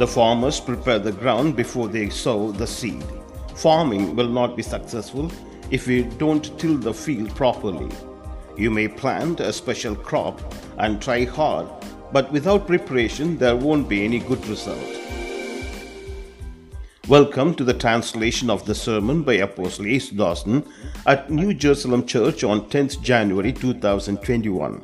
The farmers prepare the ground before they sow the seed. Farming will not be successful if you don't till the field properly. You may plant a special crop and try hard, but without preparation, there won't be any good result. Welcome to the translation of the sermon by Apostle Ace Dawson at New Jerusalem Church on 10th January 2021.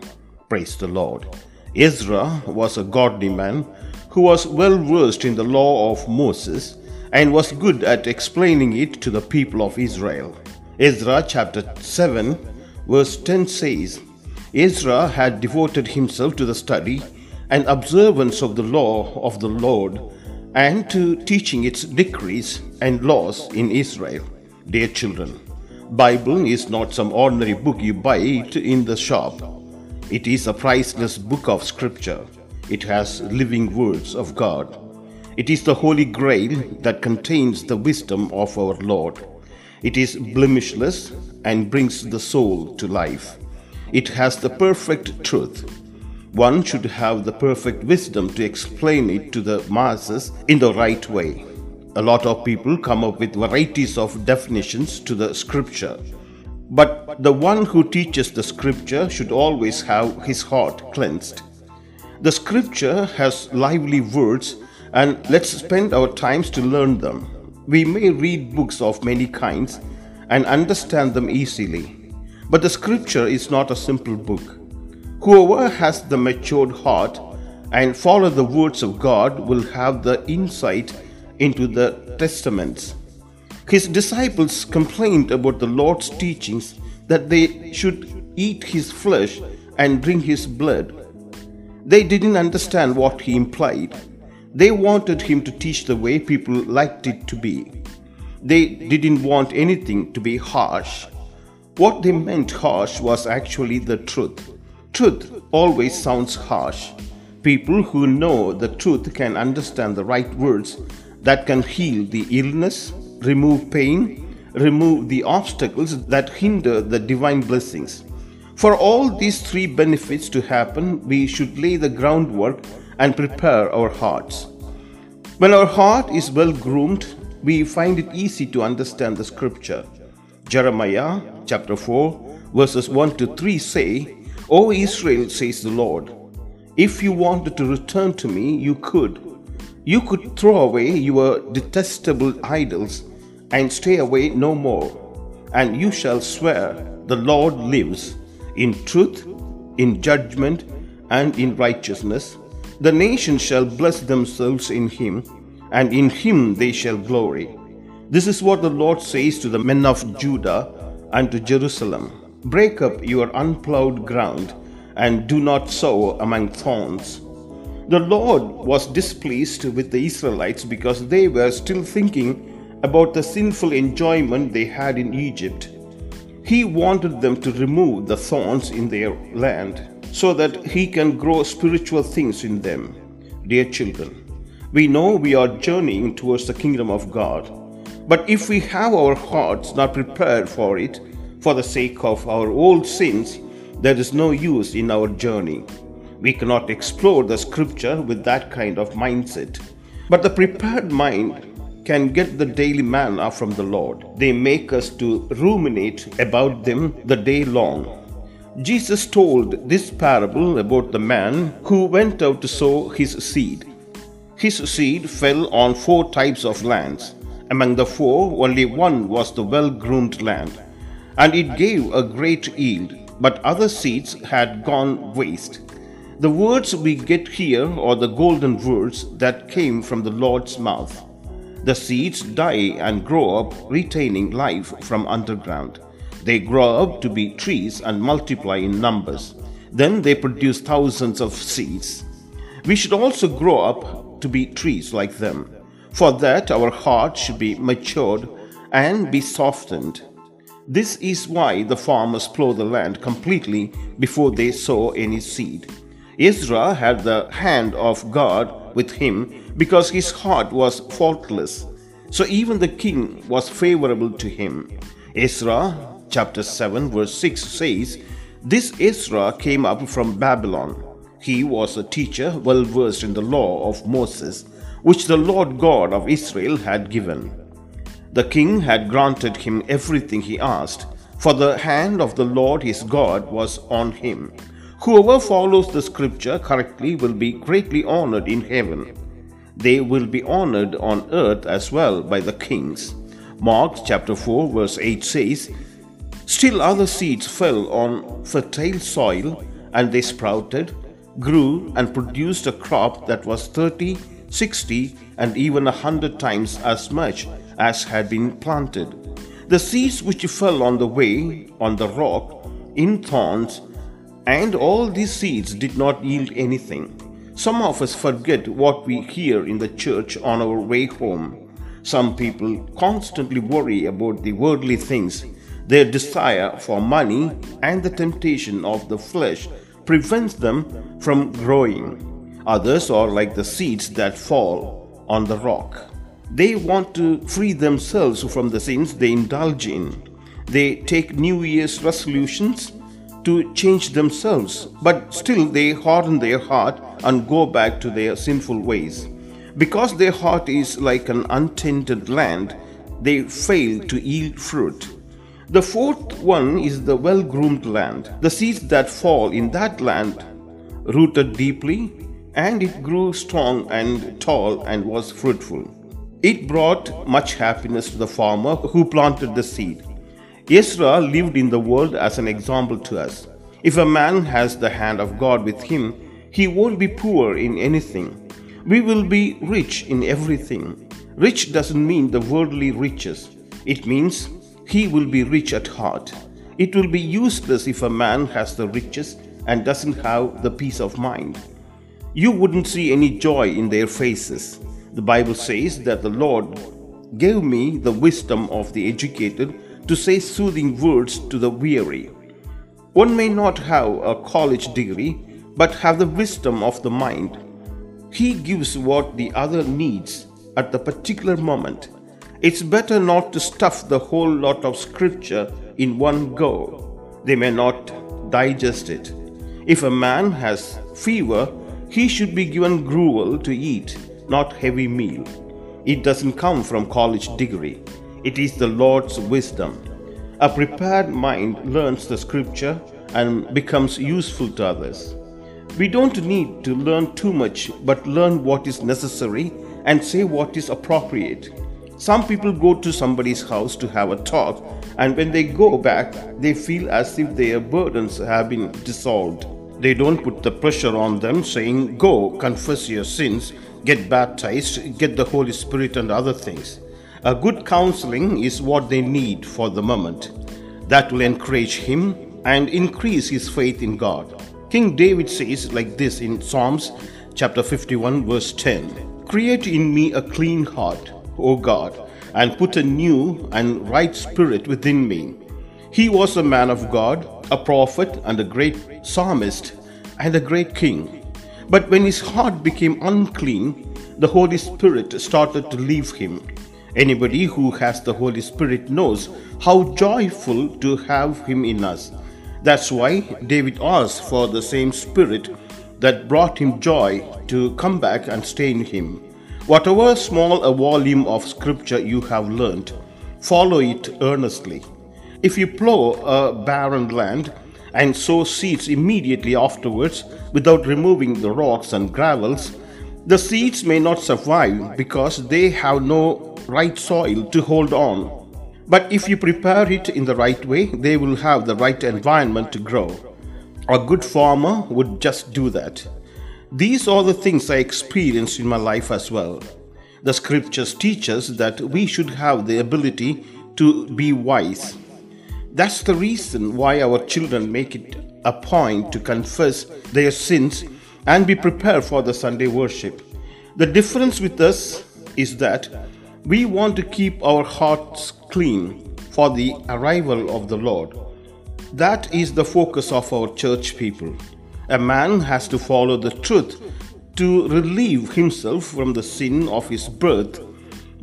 Praise the Lord. Ezra was a godly man who was well versed in the law of Moses and was good at explaining it to the people of Israel. Ezra chapter 7 verse 10 says, Ezra had devoted himself to the study and observance of the law of the Lord and to teaching its decrees and laws in Israel. Dear children, Bible is not some ordinary book you buy it in the shop. It is a priceless book of scripture. It has living words of God. It is the holy grail that contains the wisdom of our Lord. It is blemishless and brings the soul to life. It has the perfect truth. One should have the perfect wisdom to explain it to the masses in the right way. A lot of people come up with varieties of definitions to the scripture. But the one who teaches the scripture should always have his heart cleansed. The scripture has lively words, and let's spend our times to learn them. We may read books of many kinds and understand them easily, but the scripture is not a simple book. Whoever has the matured heart and follow the words of God will have the insight into the testaments. His disciples complained about the Lord's teachings that they should eat his flesh and drink his blood. They didn't understand what he implied. They wanted him to teach the way people liked it to be. They didn't want anything to be harsh. What they meant harsh was actually the truth. Truth always sounds harsh. People who know the truth can understand the right words that can heal the illness, remove pain, remove the obstacles that hinder the divine blessings. For all these three benefits to happen, we should lay the groundwork and prepare our hearts. When our heart is well groomed, we find it easy to understand the scripture. Jeremiah chapter 4 verses 1 to 3 say, O Israel, says the Lord, if you wanted to return to me, you could. You could throw away your detestable idols and stay away no more. And you shall swear, The Lord lives, in truth, in judgment, and in righteousness. The nations shall bless themselves in him, and in him they shall glory. This is what the Lord says to the men of Judah and to Jerusalem Break up your unplowed ground, and do not sow among thorns. The Lord was displeased with the Israelites because they were still thinking about the sinful enjoyment they had in Egypt. He wanted them to remove the thorns in their land so that He can grow spiritual things in them. Dear children, we know we are journeying towards the kingdom of God. But if we have our hearts not prepared for it, for the sake of our old sins, there is no use in our journey. We cannot explore the scripture with that kind of mindset. But the prepared mind can get the daily manna from the Lord. They make us to ruminate about them the day long. Jesus told this parable about the man who went out to sow his seed. His seed fell on four types of lands. Among the four, only one was the well groomed land and it gave a great yield, but other seeds had gone waste. The words we get here are the golden words that came from the Lord's mouth. The seeds die and grow up, retaining life from underground. They grow up to be trees and multiply in numbers. Then they produce thousands of seeds. We should also grow up to be trees like them. For that, our heart should be matured and be softened. This is why the farmers plow the land completely before they sow any seed. Ezra had the hand of God with him because his heart was faultless. So even the king was favorable to him. Ezra chapter 7 verse 6 says, This Ezra came up from Babylon. He was a teacher well versed in the law of Moses, which the Lord God of Israel had given. The king had granted him everything he asked, for the hand of the Lord his God was on him. Whoever follows the scripture correctly will be greatly honored in heaven. They will be honored on earth as well by the kings. Mark chapter 4 verse 8 says, Still other seeds fell on fertile soil, and they sprouted, grew, and produced a crop that was 30, 60, and even a hundred times as much as had been planted. The seeds which fell on the way, on the rock, in thorns, and all these seeds did not yield anything. Some of us forget what we hear in the church on our way home. Some people constantly worry about the worldly things their desire for money and the temptation of the flesh prevents them from growing. Others are like the seeds that fall on the rock. They want to free themselves from the sins they indulge in. They take New Year's resolutions to change themselves, but still they harden their heart and go back to their sinful ways. Because their heart is like an untainted land, they fail to yield fruit. The fourth one is the well groomed land. The seeds that fall in that land rooted deeply, and it grew strong and tall and was fruitful. It brought much happiness to the farmer who planted the seed. Ezra lived in the world as an example to us. If a man has the hand of God with him, he won't be poor in anything. We will be rich in everything. Rich doesn't mean the worldly riches, it means he will be rich at heart. It will be useless if a man has the riches and doesn't have the peace of mind. You wouldn't see any joy in their faces. The Bible says that the Lord gave me the wisdom of the educated to say soothing words to the weary. One may not have a college degree, but have the wisdom of the mind. He gives what the other needs at the particular moment. It's better not to stuff the whole lot of scripture in one go. They may not digest it. If a man has fever, he should be given gruel to eat, not heavy meal. It doesn't come from college degree. It is the Lord's wisdom. A prepared mind learns the scripture and becomes useful to others. We don't need to learn too much, but learn what is necessary and say what is appropriate. Some people go to somebody's house to have a talk, and when they go back, they feel as if their burdens have been dissolved. They don't put the pressure on them, saying, Go, confess your sins, get baptized, get the Holy Spirit, and other things. A good counseling is what they need for the moment. That will encourage him and increase his faith in God. King David says like this in Psalms chapter 51 verse 10 Create in me a clean heart O God, and put a new and right spirit within me. He was a man of God, a prophet, and a great psalmist, and a great king. But when his heart became unclean, the Holy Spirit started to leave him. Anybody who has the Holy Spirit knows how joyful to have him in us. That's why David asked for the same Spirit that brought him joy to come back and stay in him. Whatever small a volume of scripture you have learnt, follow it earnestly. If you plough a barren land and sow seeds immediately afterwards without removing the rocks and gravels, the seeds may not survive because they have no right soil to hold on. But if you prepare it in the right way, they will have the right environment to grow. A good farmer would just do that. These are the things I experienced in my life as well. The scriptures teach us that we should have the ability to be wise. That's the reason why our children make it a point to confess their sins and be prepared for the Sunday worship. The difference with us is that we want to keep our hearts clean for the arrival of the Lord. That is the focus of our church people. A man has to follow the truth to relieve himself from the sin of his birth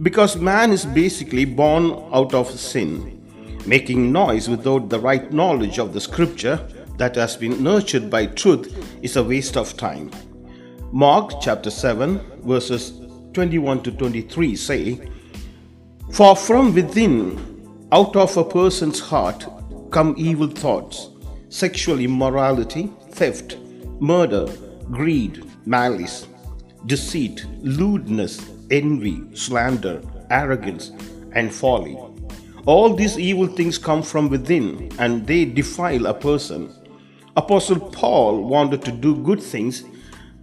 because man is basically born out of sin. Making noise without the right knowledge of the scripture that has been nurtured by truth is a waste of time. Mark chapter 7, verses 21 to 23 say, For from within, out of a person's heart, come evil thoughts, sexual immorality, theft, murder, greed, malice, deceit, lewdness, envy, slander, arrogance, and folly. All these evil things come from within and they defile a person. Apostle Paul wanted to do good things,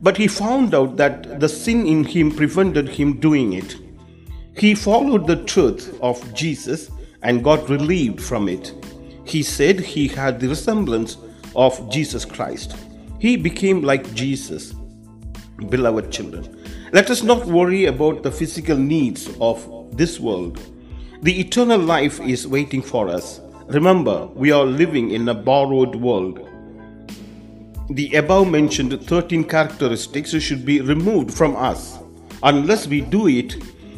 but he found out that the sin in him prevented him doing it. He followed the truth of Jesus and got relieved from it. He said he had the resemblance of Jesus Christ. He became like Jesus. Beloved children, let us not worry about the physical needs of this world. The eternal life is waiting for us. Remember, we are living in a borrowed world. The above mentioned 13 characteristics should be removed from us. Unless we do it,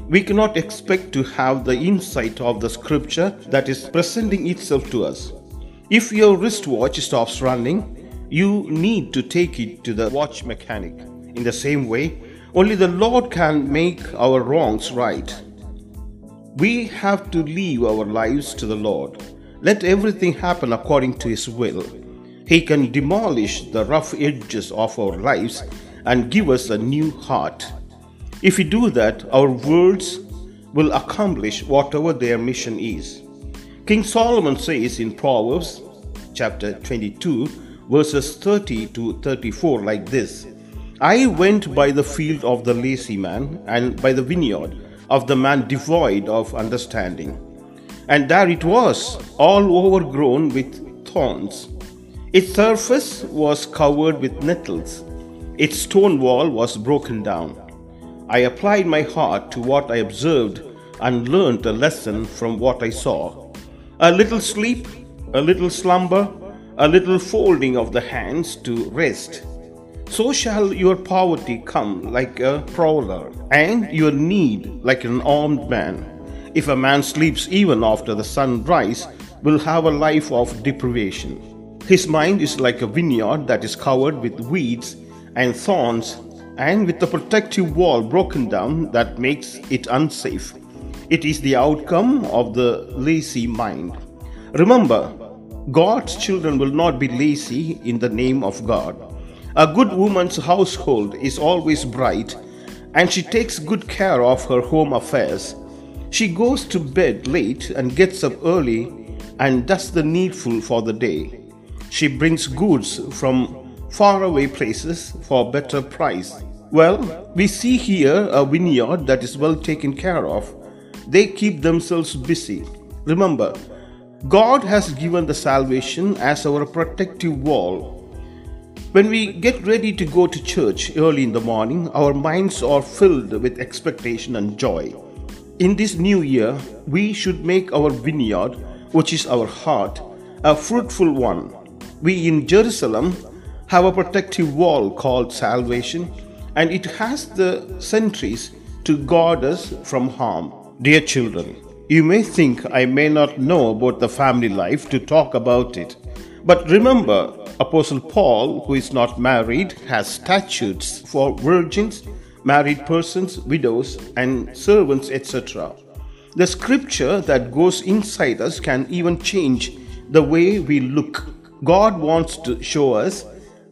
we cannot expect to have the insight of the scripture that is presenting itself to us. If your wristwatch stops running, you need to take it to the watch mechanic. In the same way, only the Lord can make our wrongs right. We have to leave our lives to the Lord. Let everything happen according to His will. He can demolish the rough edges of our lives and give us a new heart. If we do that, our words will accomplish whatever their mission is. King Solomon says in Proverbs chapter 22, verses 30 to 34, like this I went by the field of the lazy man, and by the vineyard of the man devoid of understanding. And there it was, all overgrown with thorns. Its surface was covered with nettles. Its stone wall was broken down. I applied my heart to what I observed and learnt a lesson from what I saw. A little sleep, a little slumber, a little folding of the hands to rest. So shall your poverty come like a prowler, and your need like an armed man. If a man sleeps even after the sun rise, will have a life of deprivation. His mind is like a vineyard that is covered with weeds and thorns, and with the protective wall broken down that makes it unsafe. It is the outcome of the lazy mind. Remember, God's children will not be lazy in the name of God. A good woman's household is always bright, and she takes good care of her home affairs. She goes to bed late and gets up early and does the needful for the day. She brings goods from faraway places for a better price. Well, we see here a vineyard that is well taken care of. They keep themselves busy. Remember, God has given the salvation as our protective wall. When we get ready to go to church early in the morning, our minds are filled with expectation and joy. In this new year, we should make our vineyard, which is our heart, a fruitful one we in Jerusalem have a protective wall called salvation, and it has the sentries to guard us from harm. Dear children, you may think I may not know about the family life to talk about it. But remember, Apostle Paul, who is not married, has statutes for virgins, married persons, widows, and servants, etc. The scripture that goes inside us can even change the way we look God wants to show us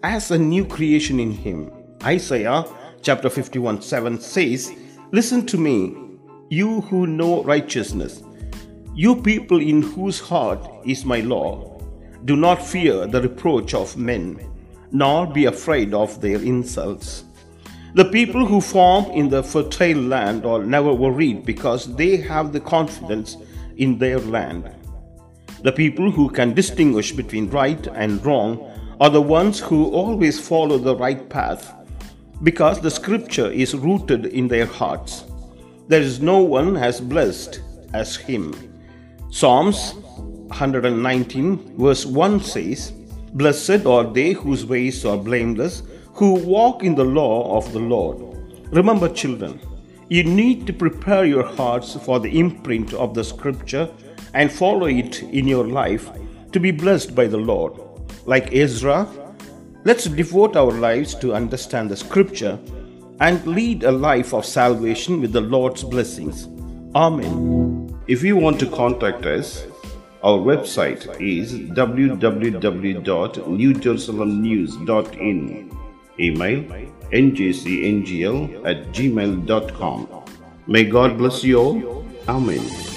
as a new creation in Him. Isaiah chapter 51 7 says, Listen to me, you who know righteousness, you people in whose heart is my law. Do not fear the reproach of men, nor be afraid of their insults. The people who farm in the fertile land are never worried because they have the confidence in their land. The people who can distinguish between right and wrong are the ones who always follow the right path because the scripture is rooted in their hearts. There is no one as blessed as him. Psalms 119, verse 1 says, Blessed are they whose ways are blameless, who walk in the law of the Lord. Remember, children, you need to prepare your hearts for the imprint of the scripture and follow it in your life to be blessed by the Lord. Like Ezra, let's devote our lives to understand the scripture and lead a life of salvation with the Lord's blessings. Amen. If you want to contact us, our website is www.newjerusalemnews.in. Email njcngl at gmail.com. May God bless you all. Amen.